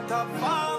the top farm.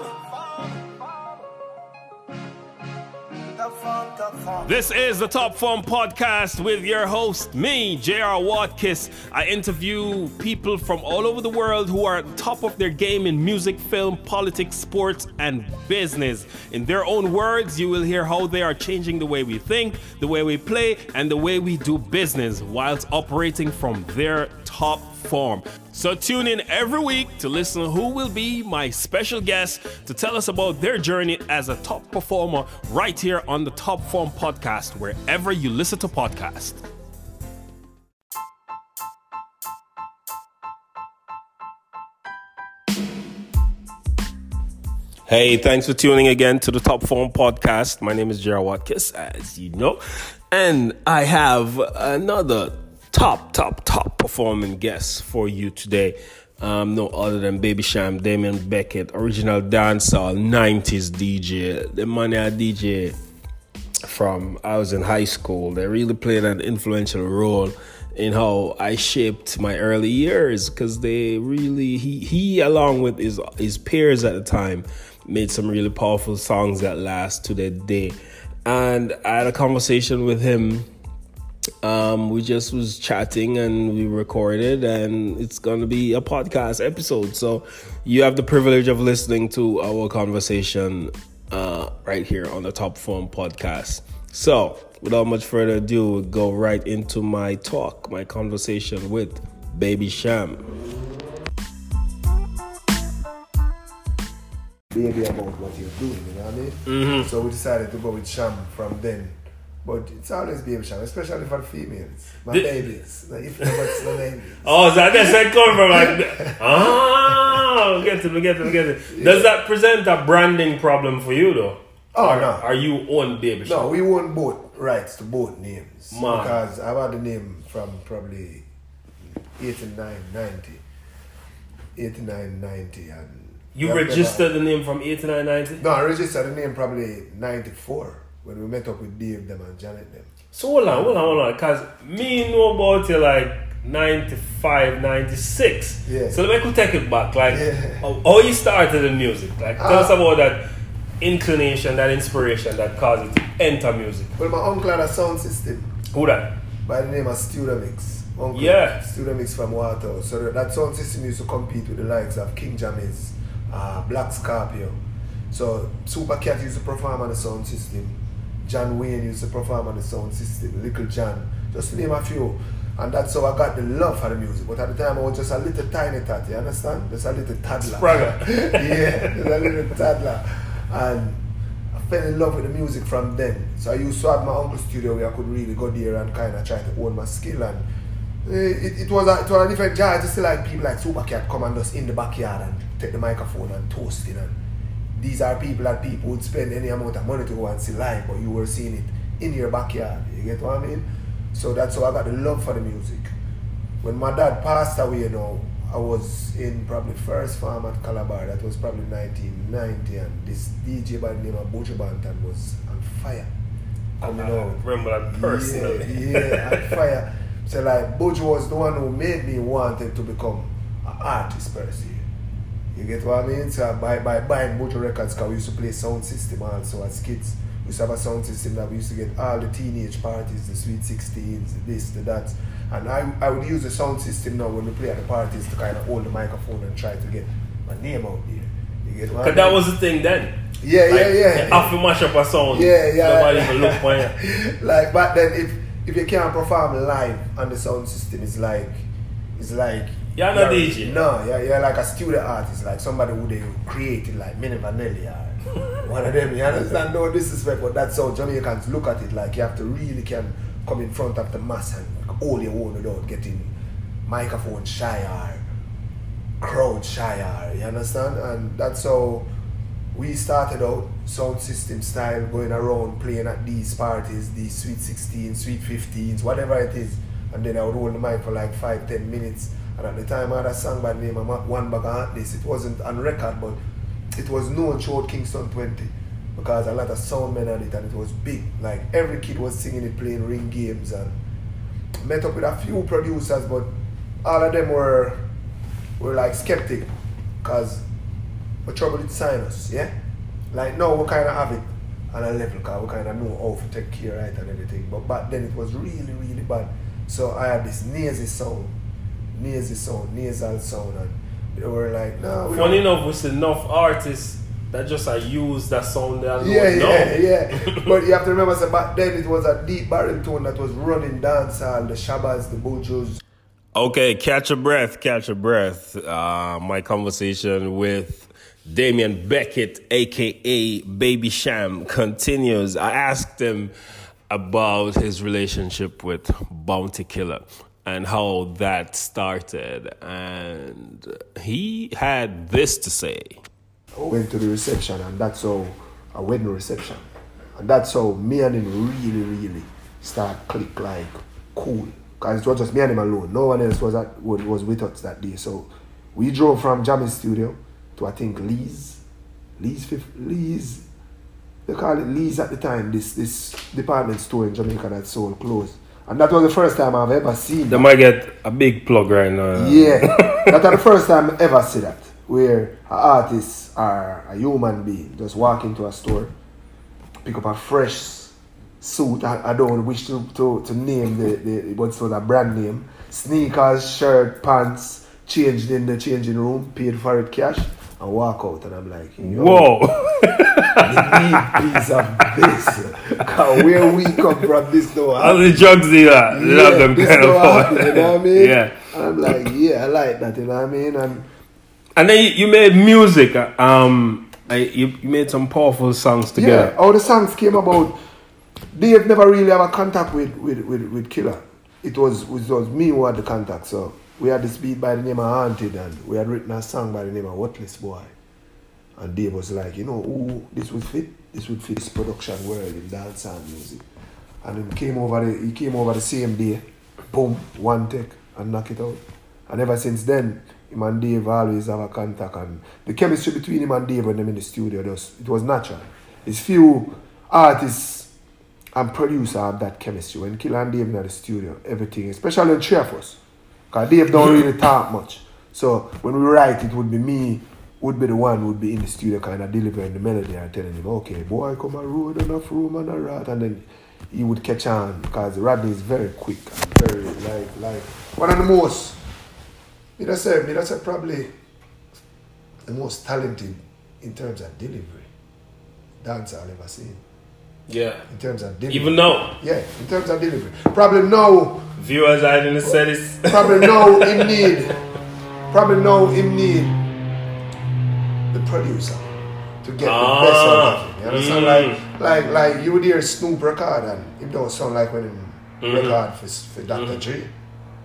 This is the Top Form Podcast with your host, me, JR Watkis. I interview people from all over the world who are at top of their game in music, film, politics, sports, and business. In their own words, you will hear how they are changing the way we think, the way we play, and the way we do business whilst operating from their top form. So tune in every week to listen who will be my special guest to tell us about their journey as a top performer right here on the Top Form podcast wherever you listen to podcasts. Hey, thanks for tuning again to the Top Form podcast. My name is Gerald Watkins, as you know, and I have another top, top, top performing guest for you today. Um, no other than Baby Cham, Damion Beckett, original dancehall 90s DJ. The money DJ from I was in high school. They really played an influential role in how I shaped my early years because they really he he along with his his peers at the time made some really powerful songs that last to the day. And I had a conversation with him um, we just was chatting and we recorded and it's gonna be a podcast episode so you have the privilege of listening to our conversation uh, right here on the top form podcast so without much further ado we'll go right into my talk my conversation with baby Cham baby about what you're doing, you know what I mean? Mm-hmm. So we decided to go with Cham from then. But it's always baby Cham, especially for females. My The- babies. Like if never it's no babies. Oh, is that that's that come from like ah get it, get it, get it. Does that present a branding problem for you though? Oh, Or no. Are you on baby No, we won both rights to both names. Man. Because I've had the name from probably 89, 90. 89, 90. And You never- registered the name from 8990? No, I registered the name probably 94 when we met up with Dave them and Janet them. So hold on, hold on, hold on. Because me know about you like 95, 96. Yeah. So let me take it back. Like, Yeah. how, how you started in music. Like, tell Ah. us about that inclination, that inspiration that caused you to enter music. Well, my uncle had a sound system. Who that? by the name of Studamix. Uncle Yeah. Studamix from Waterhouse. So that sound system used to compete with the likes of King Jammy's, uh, Black Scorpio. So Super Cat used to perform on the sound system. John Wayne used to perform on the sound system. Little John, just to name a few. And that's how I got the love for the music. But at the time I was just a little tiny tat, you understand? Just a little toddler. Spragger. yeah, just a little toddler. And I fell in love with the music from then. So I used to have my uncle's studio where I could really go there and kind of try to own my skill. And eh, it, it, was a, it was a different joy to see like people like Supercat come and just in the backyard and take the microphone and toast it. And these are people that people would spend any amount of money to go and see live, but you were seeing it in your backyard. You get what I mean? So that's how I got the love for the music. When my dad passed away, you know, I was in probably first farm at Calabar. That was probably 1990, and this DJ by the name of Buju Banton was on fire. Coming I out. remember that personally. Yeah, yeah, on fire. So like Bojo was the one who made me wanted to become an artist per se. You get what I mean? So uh, by, by buying Mojo Records, because we used to play sound system also as kids. We used to have a sound system that we used to get all the teenage parties, the sweet 16s, the this, the that. And I, I would use the sound system now when we play at the parties to kind of hold the microphone and try to get my name out there. You get what I Because that was the thing then. Yeah, Like, yeah, yeah. You have to mash up a sound. Yeah, yeah. Nobody even look for you. like back then, if if you can't perform live on the sound system, it's like it's like You're not DJ. No, you're, you're like a studio artist, like somebody who they created, like Milli Vanilli one of them. You understand? No disrespect, but that's how Jamaicans look at it. Like you have to really can come in front of the mass and all your own without getting microphone shy or crowd shy or you understand? And that's how we started out sound system style going around playing at these parties these sweet 16s, sweet 15s whatever it is and then i would hold the mic for like 5 10 minutes and at the time i had a song by the name of one bag of this it wasn't on record but it was known throughout kingston 20 because a lot of sound men had it and it was big like every kid was singing it playing ring games and met up with a few producers but all of them were were like skeptic because but trouble with sinus, yeah? Like now we kind of have it on a level because we kind of know how to take care of it and everything. But back then it was really, really bad. So I had this nasal sound, nasal sound, nasal sound, and they were like, no, we Funny enough, with enough artists that just I use that sound there. Yeah, no. yeah, yeah. but you have to remember, so back then it was a deep baritone that was running dancehall, the Shabbas, the Bujus. Okay, catch a breath, catch a breath. Uh, my conversation with Damion Beckett, aka Baby Cham, continues. I asked him about his relationship with Bounty Killer and how that started, and he had this to say. Went to the reception, and that's how a wedding reception. And that's how me and him really, really start click like cool. Because it was just me and him alone. No one else was at, was with us that day. So we drove from Jammy's studio to I think Lee's. Lee's Lee's they call it Lee's at the time, this this department store in Jamaica that sold clothes. And that was the first time I've ever seen They might get a big plug right now. yeah, that's the first time I ever see that. Where an artist or a human being just walk into a store, pick up a fresh suit. I, I don't wish to, to, to name the, the what's called a brand name. Sneakers, shirt, pants, changed in the changing room, paid for it cash, and walk out. And I'm like, Yo, Whoa. need piece of this. 'Cause where we come from, this All happen. the drugs dealer love them this kind of happen, you know what I mean? Yeah. And I'm like, yeah, I like that, you know what I mean? And And then you, you made music. Um, I, you, you made some powerful songs together. Yeah, how the songs came about. Dave never really have a contact with with, with, with Killer. It was it was me who had the contact. So we had this beat by the name of Haunted and we had written a song by the name of Worthless Boy. And Dave was like, you know, ooh, this would fit this would fit his production world in dance and music. And he came over the he came over the same day, boom, one take and knock it out. And ever since then, him and Dave always have a contact and the chemistry between him and Dave when them in the studio just it was natural. It's few artists and producer have that chemistry. When Killer and Dave in the studio, everything, especially in three. Because Dave don't really talk much. So when we write, it would be me, would be the one who would be in the studio kind of delivering the melody and telling him, okay, boy, come a road enough room and a rat. And then he would catch on because Rodney is very quick and very, like, like, one of the most, me that say, me that say probably the most talented in terms of delivery dancer I've ever seen. Yeah. In terms of delivery. Even now, Yeah, in terms of delivery. Probably now, viewers, I didn't say this. probably now him need, probably now him need the producer to get the best out of him. You understand? Mm. Like, like, like you would hear Snoop record and it don't sound like when him record for, for Dr. Dre. Or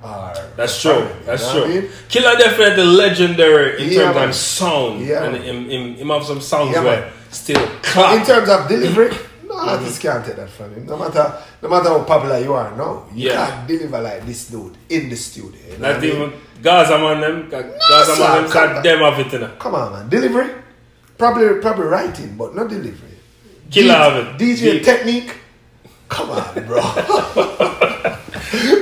Mm-hmm. That's true. Family, That's true. I mean? Killer definitely legendary in Yeah, terms man. of sound. Yeah, and him, him, him have some songs Yeah, where man. still In terms of delivery, no artist can't take that from him. No matter no matter how popular you are, no, you Yeah. can't deliver like this dude in the studio. you know Not what I mean? Gaza man them. Gaza sir, man them got them have it in Come on, man. Delivery, probably probably writing, but not delivery. Killer DJ. DJ technique. Come on, bro.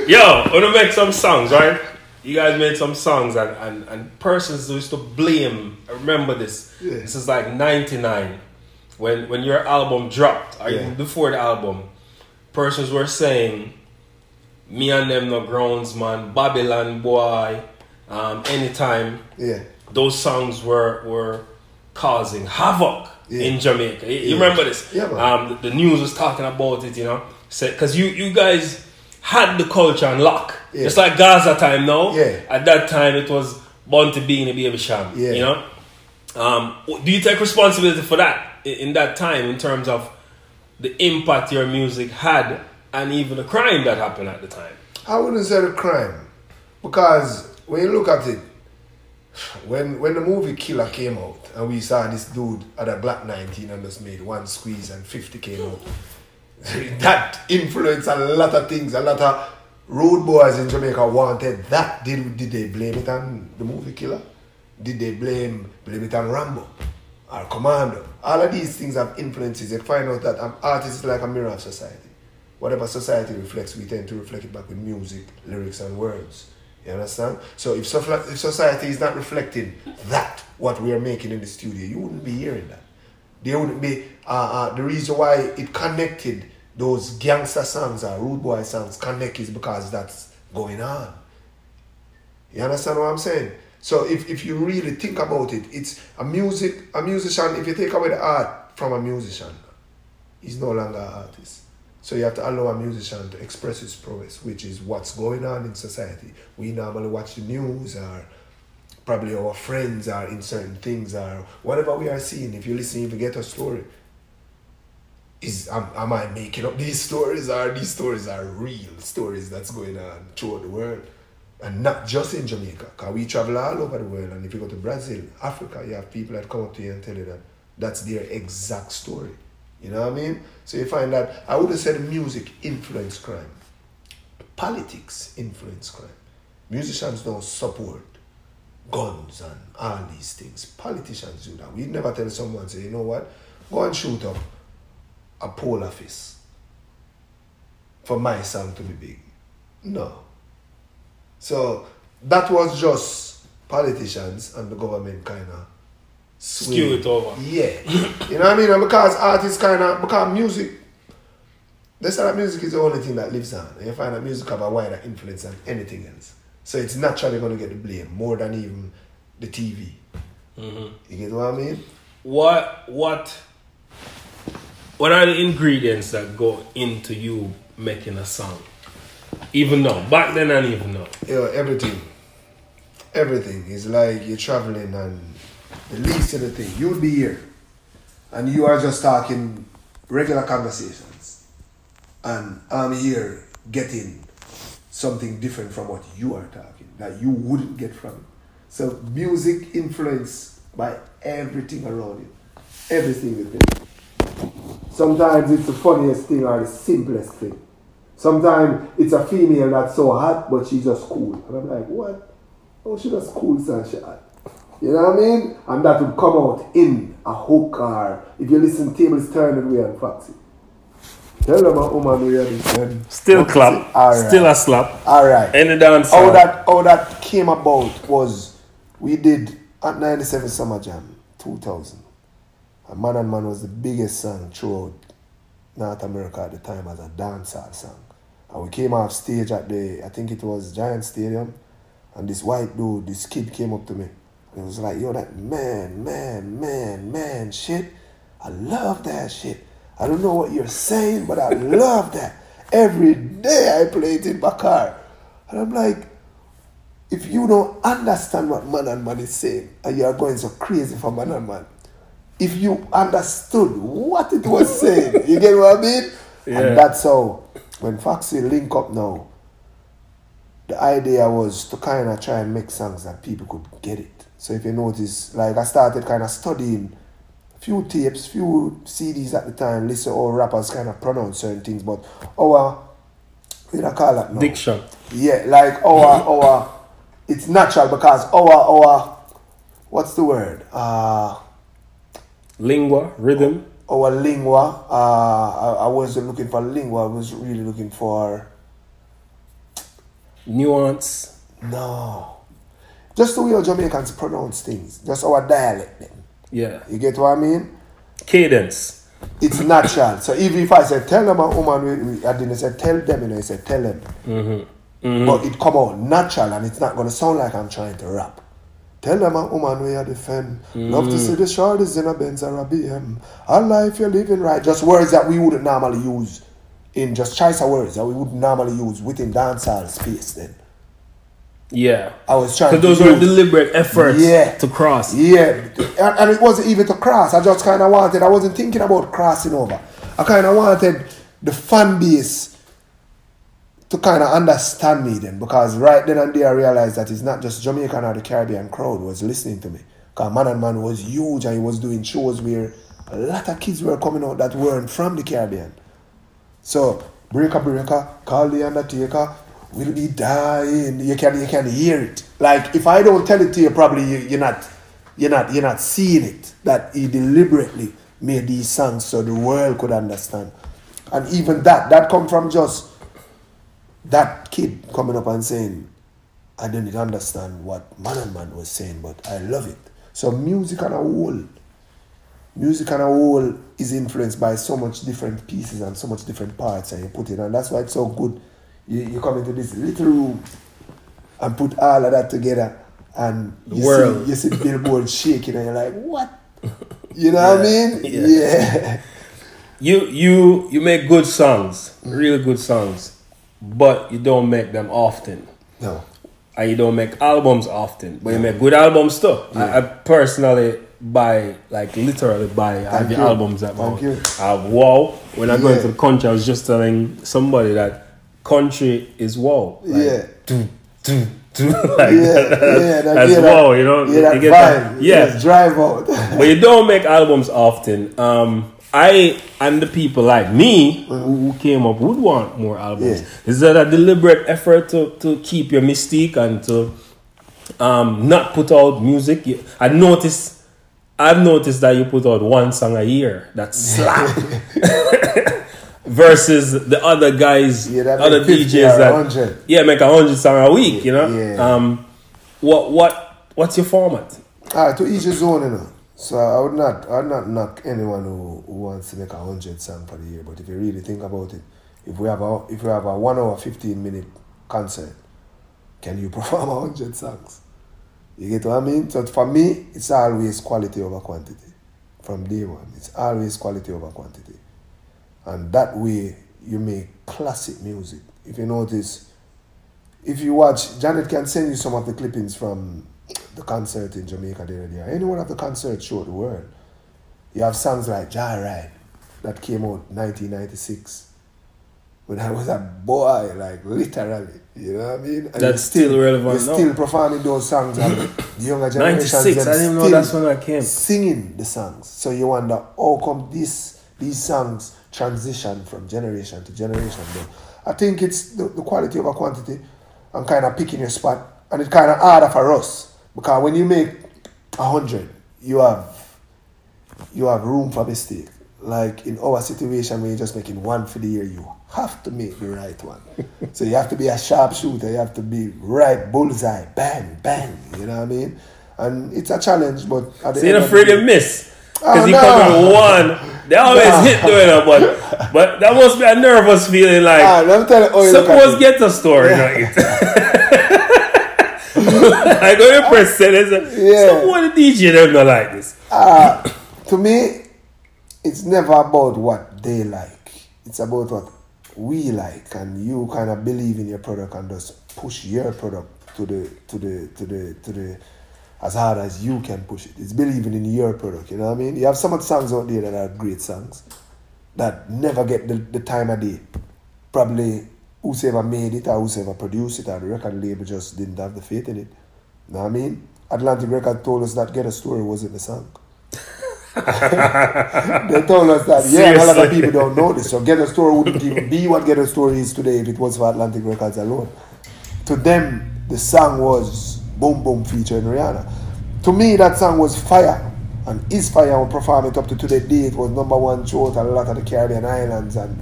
Yo, wanna make some songs, right? You guys made some songs and, and, and persons used to blame. I remember this. Yeah. This is like 99 when when your album dropped, or Yeah. even before the album. Persons were saying, Me and them no grounds, man, Babylon boy, um, anytime. yeah, Those songs were were causing havoc Yeah. in Jamaica. You, you Yeah. remember this? Yeah. Um, the, the news was talking about it, you know, because you you guys had the culture on lock, Yeah. just like Gaza time now. Yeah. At that time, it was born to be in a baby Cham. Yeah. You know. Um, do you take responsibility for that in, that time in terms of the impact your music had and even the crime that happened at the time? I wouldn't say the crime because when you look at it, when when the movie Killer came out and we saw this dude at a Black 19 and just made one squeeze and 50 came out, that influenced a lot of things. A lot of road boys in Jamaica wanted that. Did did they blame it on the movie Killer? Did they blame blame it on Rambo or Commando? All of these things have influences. They find out that an artist is like a mirror of society. Whatever society reflects, we tend to reflect it back with music, lyrics, and words. You understand? So if, if society is not reflecting that, what we are making in the studio, you wouldn't be hearing that. There wouldn't be uh, uh, the reason why it connected those gangster songs or rude boy songs connect is because that's going on. You understand what I'm saying? So if, if you really think about it, it's a music a musician, if you take away the art from a musician, he's no longer an artist. So you have to allow a musician to express his prowess, which is what's going on in society. We normally watch the news or probably our friends are in certain things or whatever we are seeing. If you listen, if you get a story, is am, am I making up these stories or these stories are real stories that's going on throughout the world? And not just in Jamaica, because we travel all over the world. And if you go to Brazil, Africa, you have people that come up to you and tell you that that's their exact story. You know what I mean? So you find that I would have said music influence crime, politics influence crime. Musicians don't support guns and all these things. Politicians do that. We never tell someone, say, you know what, go and shoot up a poll office for my song to be big. No. So that was just politicians and the government kind of Skew it over. Yeah. you know what I mean? And because artists kind of, because music, they say that music is the only thing that lives on. And you find that music have a wider influence than anything else. So it's naturally going to get the blame more than even the TV. Mm-hmm. You get what I mean? What what what are the ingredients that go into you making a song? Even now, back then and even now. Yo, everything. Everything. is like you're traveling and the least of the thing. You'll be here. And you are just talking regular conversations. And I'm here getting something different from what you are talking that you wouldn't get from it. So music influenced by everything around you. Everything you think. Sometimes it's the funniest thing or the simplest thing. Sometimes it's a female that's so hot, but she's just cool. And I'm like, what? Oh, she just cool, son. She hot. You know what I mean? And that would come out in a hook or if you listen, tables turning way and Foxy. Tell them a woman we are. Still clap. Alright. Still a slap. Alright. Any dance. How song. that how that came about was we did at 97 Summer Jam 2000. And Man and Man was the biggest song throughout North America at the time as a dancehall song. And we came off stage at the I think it was Giant Stadium and this white dude, this kid came up to me and it was like, yo, that man, man, man, man shit. I love that shit. I don't know what you're saying, but I love that. Every day I play it in my car. And I'm like, if you don't understand what man and man is saying, and you are going so crazy for man and man, if you understood what it was saying, you get what I mean? Yeah. And that's how, when Foxy link up now, the idea was to kind of try and make songs that people could get it. So if you notice, like I started kind of studying few tapes, few CDs at the time, listen all rappers kind of pronounce certain things, but our, we don't call that now. Diction. Yeah, like our our it's natural because our our what's the word? Uh Lingua, rhythm. Our lingua. Uh I, I wasn't looking for lingua, I was really looking for nuance. no. Just the way our Jamaicans pronounce things. Just our dialect then. Yeah. You get what I mean? Cadence. It's natural. So even if I say tell them a woman I didn't say tell them, you know, I said tell them. But it come out natural and it's not gonna sound like I'm trying to rap. Tell them a oh, woman we are defend. Mm. Love to see the shorties in a Benz or a BM. A life you're living right. Just words that we wouldn't normally use in just choice of words that we wouldn't normally use within dancehall space then. Yeah. I was trying Because those were deliberate efforts Yeah. to cross. Yeah, and, and it wasn't even to cross. I just kind of wanted. I wasn't thinking about crossing over. I kind of wanted the fan base to kind of understand me then, because right then and there I realized that it's not just Jamaican or the Caribbean crowd was listening to me. Because Man and Man was huge and he was doing shows where a lot of kids were coming out that weren't from the Caribbean. So breaker breaker, call the undertaker, will be dying. You can you can hear it. Like if I don't tell it to you, probably you, you're not you're not you're not seeing it. That he deliberately made these songs so the world could understand. And even that, that come from just that kid coming up and saying, I didn't understand what Man and Man was saying, but I love it. So music on a whole, music on a whole is influenced by so much different pieces and so much different parts and you put it and that's why it's so good. You, you come into this little room and put all of that together and you world. see you see the billboard shaking and you're like, what? You know what I mean? Yeah. yeah. You you you make good songs, really good songs, but you don't make them often. No. and you don't make albums often, but you make good albums too. I, I personally buy, like literally buy Thank the you. albums at Thank you. I wow. When I go Yeah. into the country, I was just telling somebody that country is wow. Like, Yeah. do, do, do, like yeah, that, yeah, that, that's yeah, wow, you know. Yeah, that you get vibe. that? Yeah, drive out. but you don't make albums often. Um, I and the people like me who, who came up would want more albums. Yeah. Is that a deliberate effort to, to keep your mystique and to um, not put out music? I noticed. I've noticed that you put out one song a year. That's slap. Versus the other guys, Yeah, other make 50 DJs that 100. yeah make a hundred song a week. You know. Yeah. Um, what what what's your format? Ah, to each his own, you know. So I would not, I would not knock anyone who, who wants to make a hundred song for the year. But if you really think about it, if we have a, if we have a one hour fifteen minute concert, can you perform a hundred songs? You get what I mean? So for me, it's always quality over quantity. From day one, it's always quality over quantity, and that way you make classic music. If you notice, if you watch, Janet can send you some of the clippings from the concert in Jamaica there and there. Any one of the concerts show the world. You have songs like Joyride that came out 1996 when I was a boy, like literally. You know what I mean? And That's you're still relevant You're now. still performing those songs, and the younger generation. 96, I didn't know still that's when I came. Singing the songs, so you wonder how come this these songs transition from generation to generation. But I think it's the, the quality over quantity and kind of picking your spot, and it's kind of harder for us because when you make a hundred, you have you have room for mistake. Like in our situation, when you're just making one for the year, you have to make the right one. so you have to be a sharpshooter. You have to be right bullseye, bang, bang. You know what I mean? And it's a challenge, but at the So you're end not of the afraid to miss. Oh, Because you no. come in one. They always Nah. hit doing it, but but that must be a nervous feeling like Ah, let me tell you you suppose get a story. Right? I go to press it. It's Yeah. Someone the DJ them not like this. Uh, to me, it's never about what they like. It's about what we like, and you kind of believe in your product and just push your product to the to the to the to the as hard as you can push it. It's believing in your product. You know what I mean? You have some of the songs out there that are great songs that never get the, the time of day. Probably whosoever made it or whosoever produced it or the record label just didn't have the faith in it. You know what I mean? Atlantic Record told us that Ghetto Story wasn't the song. they told us that, yeah, a lot of people don't know this. So Ghetto Story wouldn't even be what Ghetto Story is today if it was for Atlantic Records alone. To them, the song was Boom Boom featuring Rihanna. To me, that song was fire. And is fire and perform it up to today day. It was number one throughout a lot of the Caribbean islands and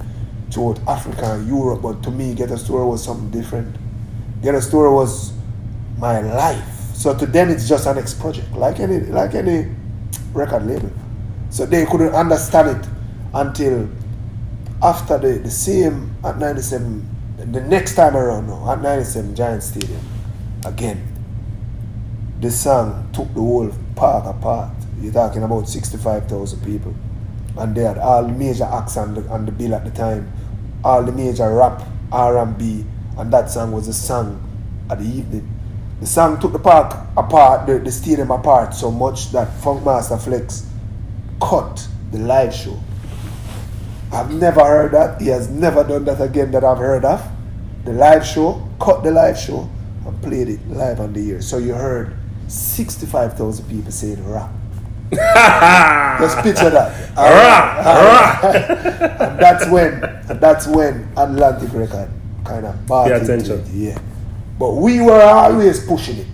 throughout Africa Europe. But to me, Ghetto Story was something different. Ghetto Story was my life. So to them, it's just an next project, like any like any record label. So they couldn't understand it until after the, the same at 97, the next time around at 97 Giant Stadium, again, the song took the whole park apart. You're talking about 65,000 people. And they had all major acts on the, on the bill at the time, all the major rap, R&B, and that song was the song of the evening. The song took the park apart, the, the stadium apart so much that Funkmaster Flex cut the live show. I've never heard that. He has never done that again that I've heard of. The live show, cut the live show, and played it live on the air. So you heard 65,000 people saying rap. Just picture that. Rap, and that's when, and that's when Atlantic Record kind of bought Pay attention. it, Yeah. But we were always pushing it.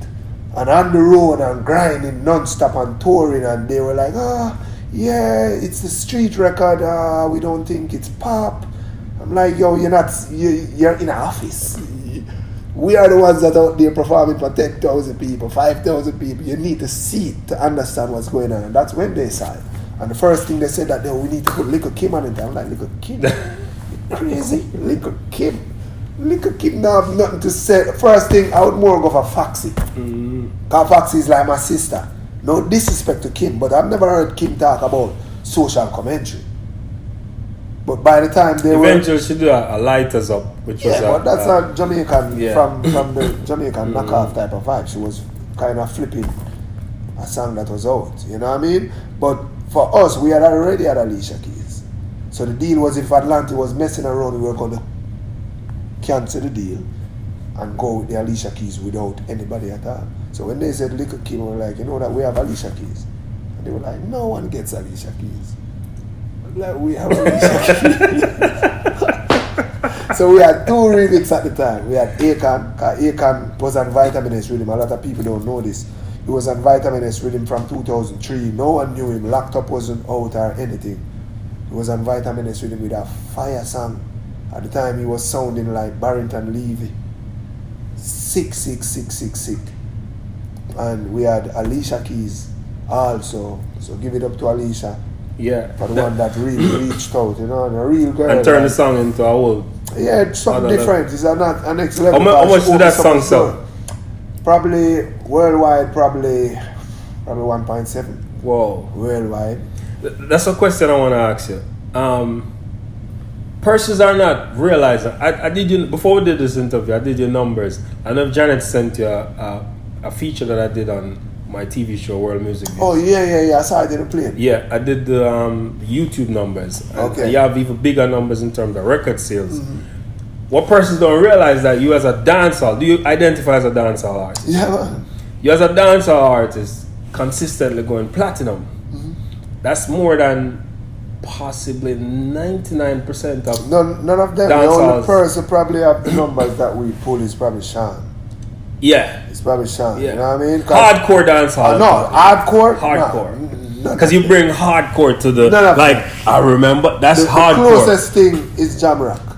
And on the road and grinding non-stop and touring and they were like, ah, yeah, it's the street record, uh, we don't think it's pop. I'm like, yo, you're not, you, you're in an office. We are the ones that out there performing for 10,000 people, 5,000 people. You need to see it to understand what's going on. And that's when they saw it. And the first thing they said that they, we need to put Little Kim on it. I'm like, Little Kim? Crazy? Little Kim? Little Kim now have nothing to say. First thing, I would more go for Foxy. Mm. Because Foxy is like my sister. No disrespect to Kim, but I've never heard Kim talk about social commentary. But by the time they were Eventually, she did a, a lighters up, which was yeah, a, but that's a- a Jamaican yeah. from from the Jamaican mm. knockoff type of vibe. She was kind of flipping a song that was out. You know what I mean? But for us, we had already had Alicia Keys. So the deal was if Atlanta was messing around, we were going to cancel the deal and go with the Alicia Keys without anybody at all. So when they said Little Kim, we were like, you know that we have Alicia Keys. And they were like, no one gets Alicia Keys. Like we have So we had two remixes at the time. We had Akon, Akon was on Vitamin S Rhythm. A lot of people don't know this. He was on Vitamin S Rhythm from 2003. No one knew him. Locked Up wasn't out or anything. He was on Vitamin S Rhythm with a fire song. At the time, he was sounding like Barrington Levy. Sick, sick, sick, sick, sick. And we had Alicia Keys also. So give it up to Alicia yeah. But the one that really reached out, you know, and a real girl. and turn the song into a whole. yeah, it's something different. It's not an next level. How mu- how much did that song sell? Probably worldwide, probably probably one point seven Whoa. worldwide. That's a question I want to ask you. Um, persons are not realizing. I, I did you before we did this interview. I did your numbers. I know Janet sent you a, a, a feature that I did on my TV show World Music. Oh yeah, yeah, yeah. I saw it in the plane. Yeah, I did the um, YouTube numbers. Okay. Mm-hmm. You have even bigger numbers in terms of record sales. What persons don't realize that you as a dancehall, do you identify as a dancehall artist? Yeah, man. You as a dancehall artist consistently going platinum. Mm-hmm. That's more than possibly 99% of None, none of them. The only person probably have the numbers that we pull is probably Sean. yeah. Sean. Yeah. You know what I mean? Hardcore dancehall. Uh, no, hardcore. Hardcore. No, no. Because you bring hardcore to the No, no. like I remember that's the, the hardcore. closest thing is Jamrock.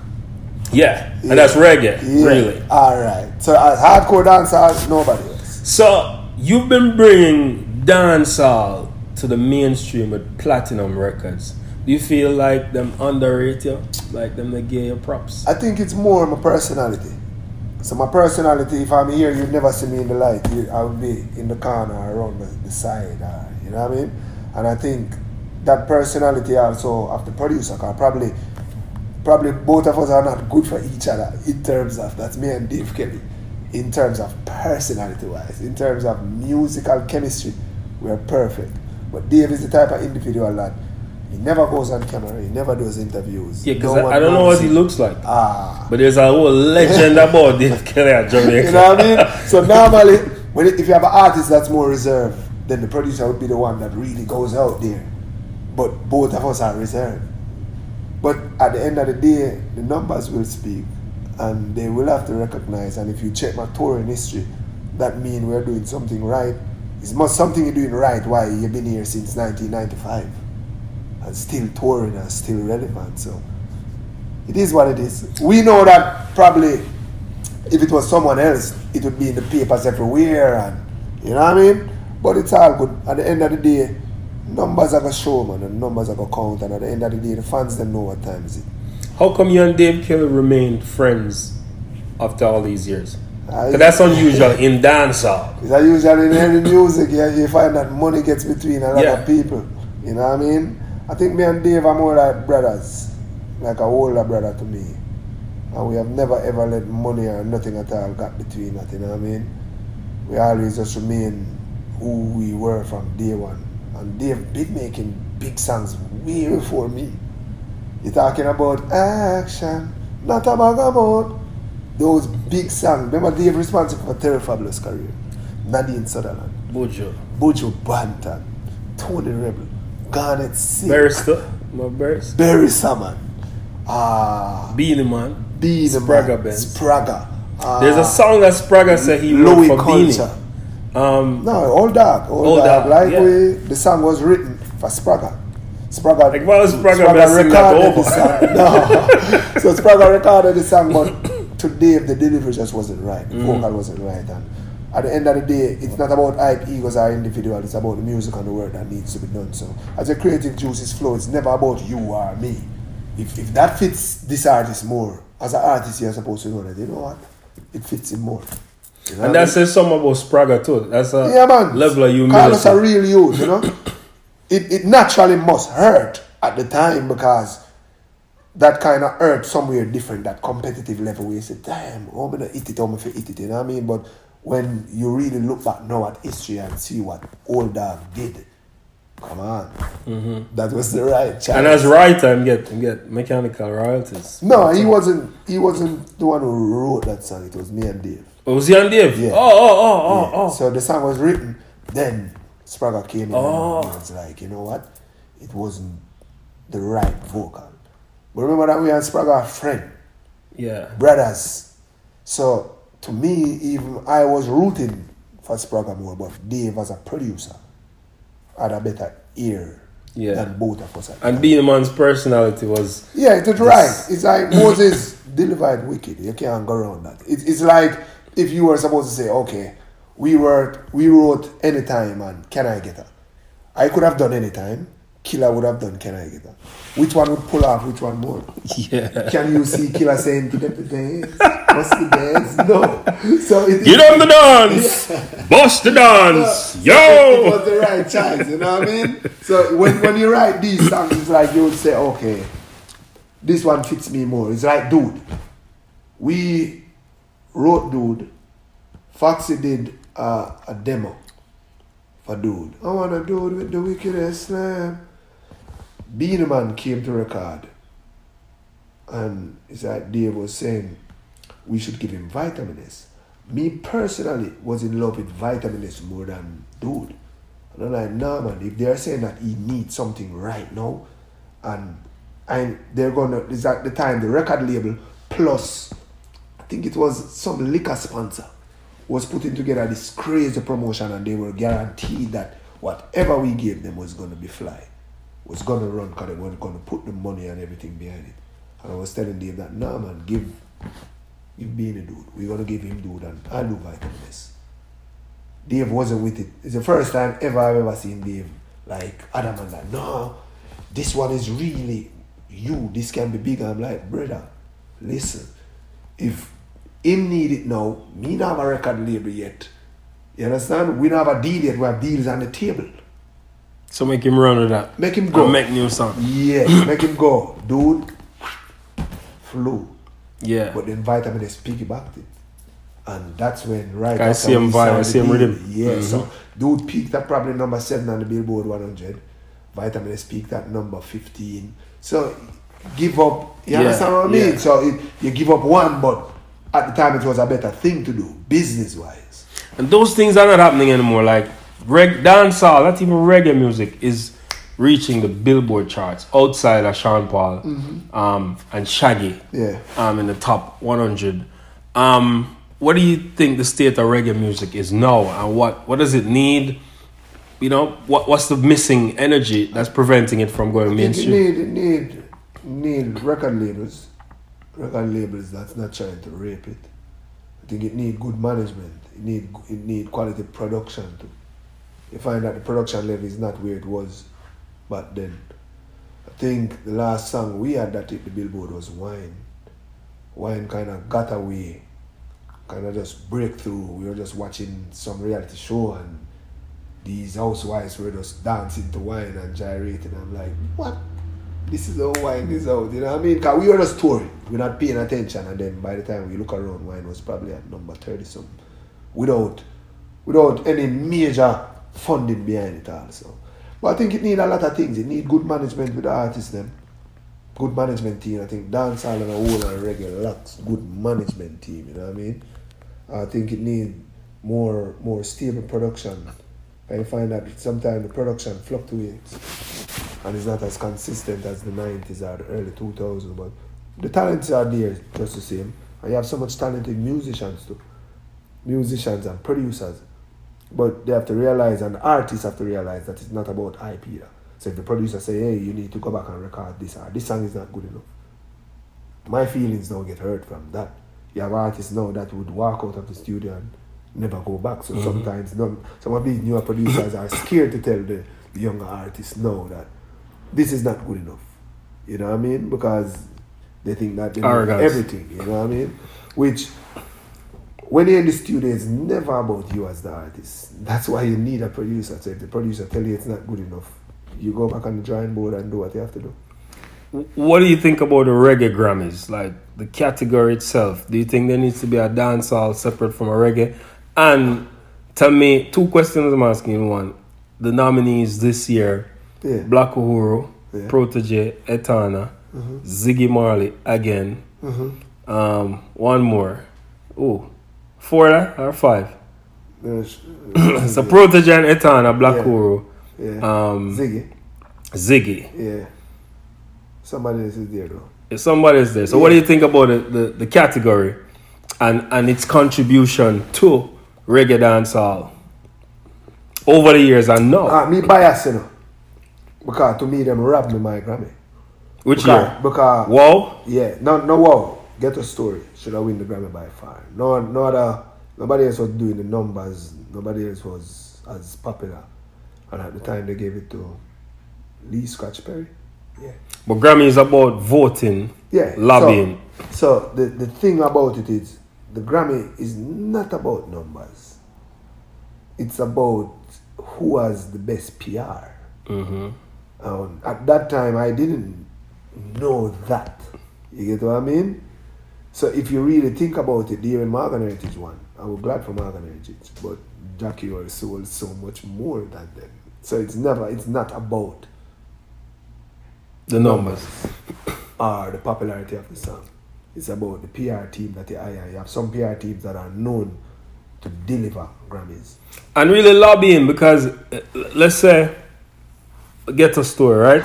yeah. And that's reggae, Yeah. really. All right. So as hardcore dancehall, nobody else. So you've been bringing dancehall to the mainstream with platinum records. Do you feel like them underrate you? Like them they give you props? I think it's more my personality. So my personality, if I'm here, you'd never see me in the light. I would be in the corner, around the, the side, uh, you know what I mean? And I think that personality also of the producer, cause probably, probably both of us are not good for each other in terms of that's me and Dave Kelly. In terms of personality wise, in terms of musical chemistry, we're perfect. But Dave is the type of individual that he never goes on camera, he never does interviews. Yeah, because No I, I don't know what he looks like. Ah. But there's a whole legend about Dave Kelly at Jamaica. You know what I mean? So normally, when it, if you have an artist that's more reserved, then the producer would be the one that really goes out there. But both of us are reserved. But at the end of the day, the numbers will speak, and they will have to recognize. And if you check my touring history, that means we're doing something right. It's not something you're doing right. Why you've been here since 1995, and still touring and still relevant. So it is what it is. We know that probably if it was someone else, it would be in the papers everywhere, and you know what I mean. But it's all good. At the end of the day, numbers are gonna show, man, and numbers are gonna count. And at the end of the day, the fans them know what time is it. How come you and Dave Kelly remained friends after all these years? 'Cause that's unusual in dancehall. It's a usually in any music, yeah, you find that money gets between a lot Yeah. of people. You know what I mean? I think me and Dave are more like brothers, like a older brother to me. And we have never ever let money or nothing at all got between us, you know what I mean? We always just remain who we were from day one. And Dave been making big songs way before me. You're talking about action, not a bag about those big songs. Remember Dave responsible for Terror Fabulous career. Nadine Sutherland, Buju. Buju Banton, Tony Rebel, Garnet C, Barrister. My barrister. Barry Salmon, ah, Beenie Man. Beenie Man, Benz. Spragga. ah, There's a song that Spragga said he wrote for Culture. Beenie. Um, No, Old Dog, Old, Old Dog. Dog, Like yeah. we, the song was written for Spragga. Spragga, Like, Spragga messing that recorded the song. No, so Spragga recorded the song, but today the delivery just wasn't right. The vocal wasn't right. And at the end of the day, it's not about hype egos or individual. It's about the music and the work that needs to be done. So as a creative juices flow, it's never about you or me. If, if that fits this artist more, as an artist, you're supposed to know that. You know what? It fits him more. You know And that says something about Spragga too. That's a yeah, man. level of Carlos a humility. real youth, you know. it it naturally must hurt at the time because that kind of hurt somewhere different, that competitive level where you say, damn, oh, I'm gonna eat it, I'm gonna eat it, you know what I mean? But when you really look back now at history and see what old dog did, come on. That was the right. Mm-hmm. And as writer, I'm get I'm get mechanical royalties. no, he wasn't he wasn't the one who wrote that song, it was me and Dave. Oh, was he and Dave? Yeah. Oh, oh, oh, oh, Yeah. oh. So the song was written, then Spragga came in Oh. and was like, you know what? It wasn't the right vocal. But remember that we had Spragga a friend, yeah. brothers. So to me, even I was rooting for Spragga more, but Dave as a producer had a better ear Yeah. than both of us. And being a man's personality was Yeah, it was right. It's like Moses delivered wicked. You can't go around that. It, it's like if you were supposed to say, okay, we wrote we wrote anytime and can I get her? I could have done anytime. Killer would have done can I get her? Which one would pull off which one more? yeah. Can you see Killer saying to get the dance? What's the dance? No. So it, Get on the dance, bust the dance, Yo! it yo. was the right choice, you know what I mean? So when, when you write these songs, it's like you would say, okay, this one fits me more. It's like, dude, we wrote Dude, Foxy did uh, a demo for Dude. I want a dude with the wickedest slam. Beenie Man came to record, and it's like Dave was saying, we should give him Vitamin S. Me personally was in love with Vitamin S more than Dude. And I'm like, nah, man, if they're saying that he needs something right now, and and they're gonna, it's at the time, the record label plus, I think it was some liquor sponsor, was putting together this crazy promotion, and they were guaranteed that whatever we gave them was gonna be fly, was gonna run, because they were gonna put the money and everything behind it. And I was telling Dave that, nah, man, give, give a dude, we're gonna give him dude, and I'll do Vitamin S. Dave wasn't with it. It's the first time ever I've ever seen Dave like Adam and like, no, this one is really you. This can be bigger. I'm like, brother, listen, if him need it now, me not have a record label yet. You understand? We don't have a deal yet. We have deals on the table. So make him run with that. Make him go. And make new song. Yeah, make him go. Dude, flew. Yeah. But then Vitamin S piggybacked it. And that's when right I see him vibe, I see him rhythm. Yeah, Mhm. so dude peaked at probably number seven on the Billboard 100. Vitamin S peaked at number 15. So give up, you Yeah, understand what I mean? yeah. So it, you give up one, but at the time it was a better thing to do, business wise. And those things are not happening anymore. Like reg dancehall, not even reggae music, is reaching the Billboard charts outside of Sean Paul um, and Shaggy. Yeah. Um, in the top 100. Um, what do you think the state of reggae music is now, and what what does it need? You know, what what's the missing energy that's preventing it from going think it mainstream? need, it need, need record labels, record labels that's not trying to rape it. I think it need good management. It need it need quality production too. You find that the production level is not where it was back then. I think the last song we had that hit the billboard was Wine. Wine kind of got away, kind of just break through. We were just watching some reality show and these housewives were just dancing to wine and gyrating. I'm like, what? This is how wine is out, you know what I mean? Because we were just touring, we're not paying attention, and then by the time we look around, wine was probably at number 30 something. Without, without any major funding behind it also. But I think it need a lot of things. It need good management with the artists them. Good management team. I think dancehall and a whole and reggae lacks good management team, you know what I mean? I think it need more more stable production. I find that sometimes the production fluctuates and it's not as consistent as the 90s or the early 2000s. But the talents are there just the same. And you have so much talented musicians too, musicians and producers. But they have to realize, and artists have to realize that it's not about IP. either. So if the producer say, "Hey, you need to go back and record this," or "This song is not good enough," my feelings don't get hurt from that. you have artists now that would walk out of the studio and never go back. Mm-hmm. So sometimes none, some of these newer producers are scared to tell the, the younger artists now that this is not good enough. You know what I mean? Because they think that they know everything. You know what I mean? Which when you're in the studio, it's never about you as the artist. That's why you need a producer. So if the producer tell you it's not good enough, you go back on the drawing board and do what you have to do. What do you think about the reggae Grammys? Like the category itself. Do you think there needs to be a dancehall separate from a reggae? And tell me two questions I'm asking one. The nominees this year Yeah. Black Uhuru, Yeah. Protoje, Etana, Ziggy Marley again. Um, one more. Ooh. Four eh, or five? There's, So Protoje and Etana, Black Yeah. Yeah. um, Ziggy. Ziggy. Yeah. Somebody else is there though. If somebody's there. So what do you think about the, the, the category and, and its contribution to reggae dancehall over the years and now? Ah, me bias, you know. Because to me, them robbed me my Grammy. Which because, year? Because, Whoa. yeah, no, no, wow. Ghetto Story. Should I win the Grammy by far? No, no other, nobody else was doing the numbers. Nobody else was as popular. And at the time, they gave it to Lee Scratch Perry. Yeah. But Grammy is about voting, Yeah. lobbying. So, so the, the thing about it is the Grammy is not about numbers. It's about who has the best PR. hmm Um, at that time, I didn't know that. You get what I mean? So if you really think about it, even Morgan Heritage won. I was glad for Morgan Heritage, but Jackie was sold so much more than them. So it's never, it's not about The numbers. or the popularity of the song. It's about the PR team that they hire. You have some PR teams that are known to deliver Grammys. And really lobbying because, uh, let's say, Ghetto Story, right?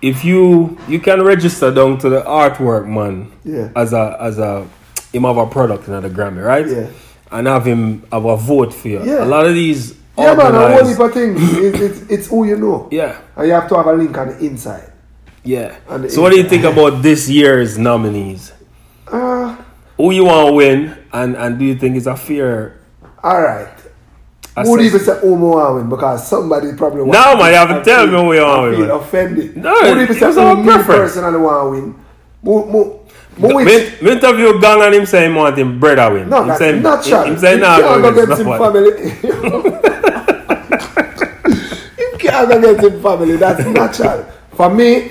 If you you can register down to the artwork man Yeah. as a as a him have a product in the Grammy, right? Yeah. And have him have a vote for you. Yeah. A lot of these Yeah, man, a organized- heap of things. It's, it's, it's who you know. yeah, And you have to have a link on the inside. yeah. And the So what do you think about this year's nominees? Uh, Who you want to win, and and do you think it's a fair? all right. I Who would even say Omo want win because somebody probably want No, man, you have to tell feel- me who you want and feel offended. No, would even say our me preference. personally want to win? Mo, mo, mo Me, me interview Gong and him say him want him brother win. no, him that's say, natural. Him, him say You nah, can't go against him family. you can't go against him family. That's natural. For me,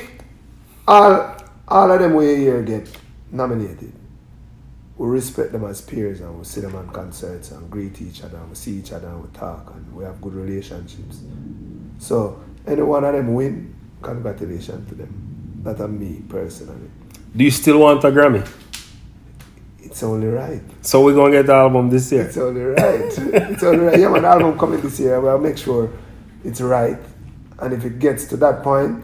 all all of them we here get nominated. We respect them as peers and we see them on concerts and greet each other and we see each other and we talk and we have good relationships. So any one of them win, congratulations to them. That on me personally. Do you still want a Grammy? It's only right. So we're gonna get the album this year. It's only right. it's only right. Yeah, my album coming this year. Well, make sure it's right. And if it gets to that point,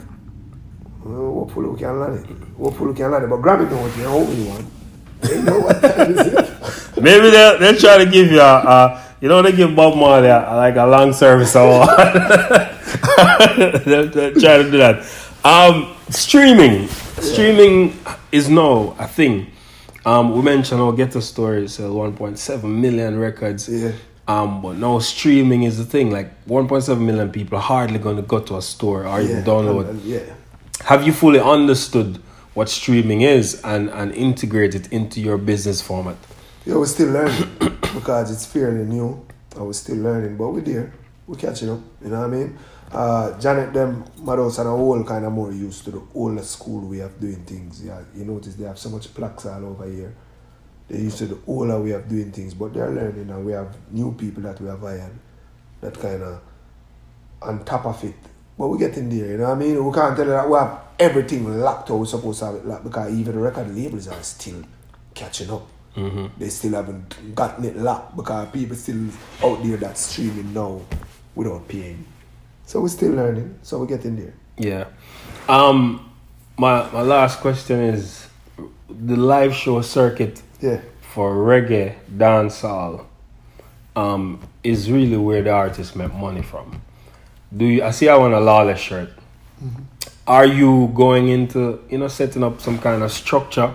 well, hopefully we can land it. Hopefully we can land it. But Grammy what you hope you want. They know what time is it. Maybe they they try to give you a, a you know they give Bob Marley a, like a long service award. they, they try to do that. Um, streaming, streaming is now a thing. Um, we mentioned our Ghetto Stories sell 1.7 million records. Yeah. Um, but now streaming is the thing. Like 1.7 million people are hardly going to go to a store or even download. yeah. Have you fully understood what streaming is and, and integrate it into your business format? Yeah, we're still learning because it's fairly new. and we're still learning, but we're there. We're catching up. You know what I mean? Uh, Janet, them, Madhouse, and a whole kind of more used to the older school way of doing things. Yeah, you notice they have so much plaques all over here. They used to the older way of doing things, but they're learning, and we have new people that we have hired that kind of on top of it. But we're getting there, you know what I mean? We can't tell you that we have everything locked how we're supposed to have it locked because even the record labels are still catching up. They still haven't gotten it locked because people still out there that's streaming now without paying. So we're still learning, so we're getting there. Yeah. Um, my my last question is the live show circuit Yeah. for reggae dancehall um, is really where the artists make money from. Do you? I see I want a lawless shirt. Are you going into you know setting up some kind of structure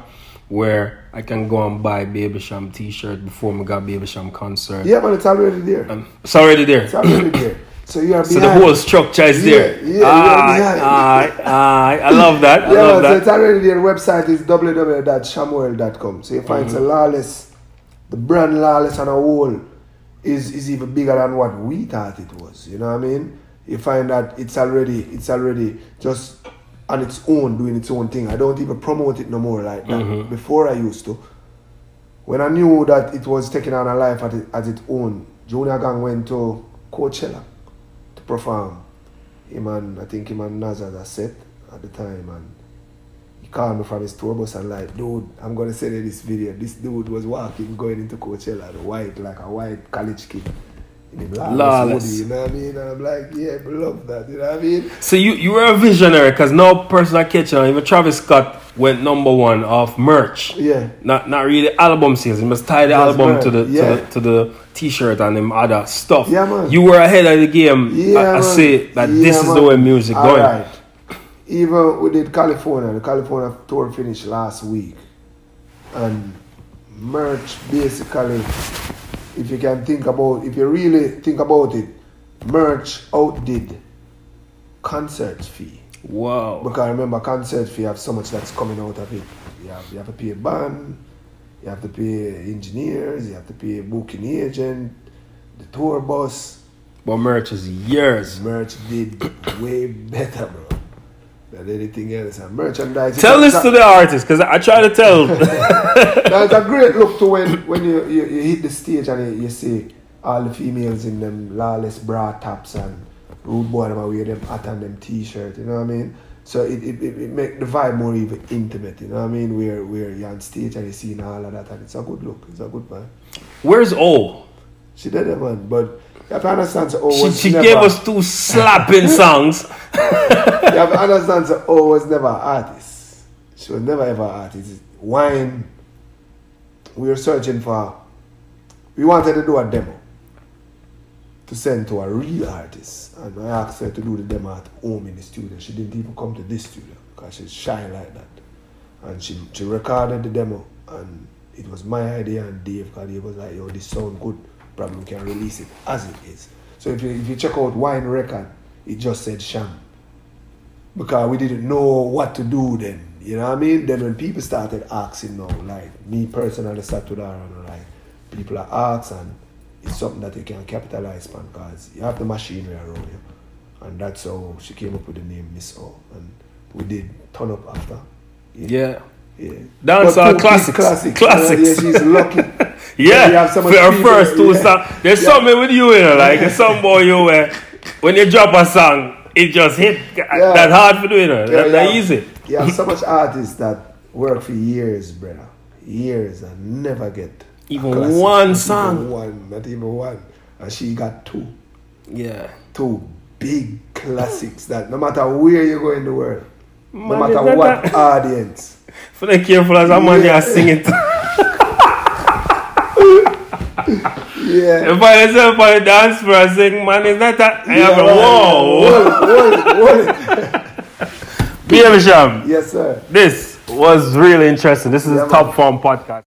where I can go and buy Baby Cham t-shirt before we got Baby Cham concert. Yeah, but it's already there. Um, it's already there. It's already there. So you are So the whole structure is Yeah, there. yeah, behind. aye, aye. I love that. I Yeah, love so it's already there. Website is www.shamworld.com. So you find Mm-hmm. the lawless, the brand lawless on a whole is is even bigger than what we thought it was. You know what I mean? You find that it's already it's already just on its own doing its own thing. I don't even promote it no more like that. Mm-hmm. Before I used to. When I knew that it was taking on a life at, it, at its own, Junior Gong went to Coachella to perform. Him and I think him and Nas had a set at the time and he called me from his tour bus and like, dude, I'm gonna send you this video. This dude was walking going into Coachella, the white like a white college kid. In lawless hoodie, you know what I mean? And I'm like, yeah, I love that, you know what I mean? So you you were a visionary because no person I catch on. Even Travis Scott went number one off merch. Yeah. Not not really album sales. You must tie the That's album right. to the, Yeah. to the to the t-shirt and them other stuff. Yeah, man. You were ahead of the game. Yeah, I, I say that this Yeah, is man. the way music going. Alright. Even we did California. The California tour finished last week, and merch basically, if you can think about, if you really think about it, merch outdid concert fee. Wow. Because remember, concert fee have so much that's coming out of it. You have, you have to pay a band, you have to pay engineers, you have to pay a booking agent, the tour bus. But merch is years. Merch did way better, bro, than anything else. And merchandise. Tell this to the artist because I try to tell. That's a great look to when, when you, you, you hit the stage and you, you see all the females in them lawless bra tops and rude boy them wear them hat and them t-shirt, you know what I mean? So it, it, it, it make the vibe more even intimate, you know what I mean? Where where you're on stage and you're seeing all of that and it's a good look, it's a good vibe. Where's O? She did it man, but you have to understand so O She, she never, gave us two slapping songs. you have to understand so O was never an artist. She was never ever an artist. Wine we were searching for we wanted to do a demo to send to a real artist. And I asked her to do the demo at home in the studio. She didn't even come to this studio because she's shy like that. And she, she recorded the demo and it was my idea and Dave because Dave was like, yo, this sound good. Probably we can release it as it is. So if you, if you check out Wine Record, it just said Cham. Because we didn't know what to do then. You know what I mean? Then when people started asking now, like me personally sat to that and like people are asking it's something that you can capitalize on because you have the machinery around you. And that's how she came up with the name Miss O. And we did turn up after. Yeah. Yeah. Two classics. big classics. Classics. Yeah, she's lucky. Yeah, you for first two yeah. songs. There's Yeah. something with you, you know, like there's some boy you where when you drop a song, it just hit. That hard for doing, you know. Yeah, that, that yeah. easy. You have so much artists that work for years, brother. Years and never get Even one song. Even one, not even one. And she got two. Yeah. Two big classics that no matter where you go in the world, no matter what that- audience. For the careful as a man Yeah. there singing. Yeah. if I yourself on the dance floor and sing, man, is that that? I have a Yeah, whoa. hold it, hold it, hold it. Baby Cham, Yes, sir. this was really interesting. This is Yeah, a top form podcast.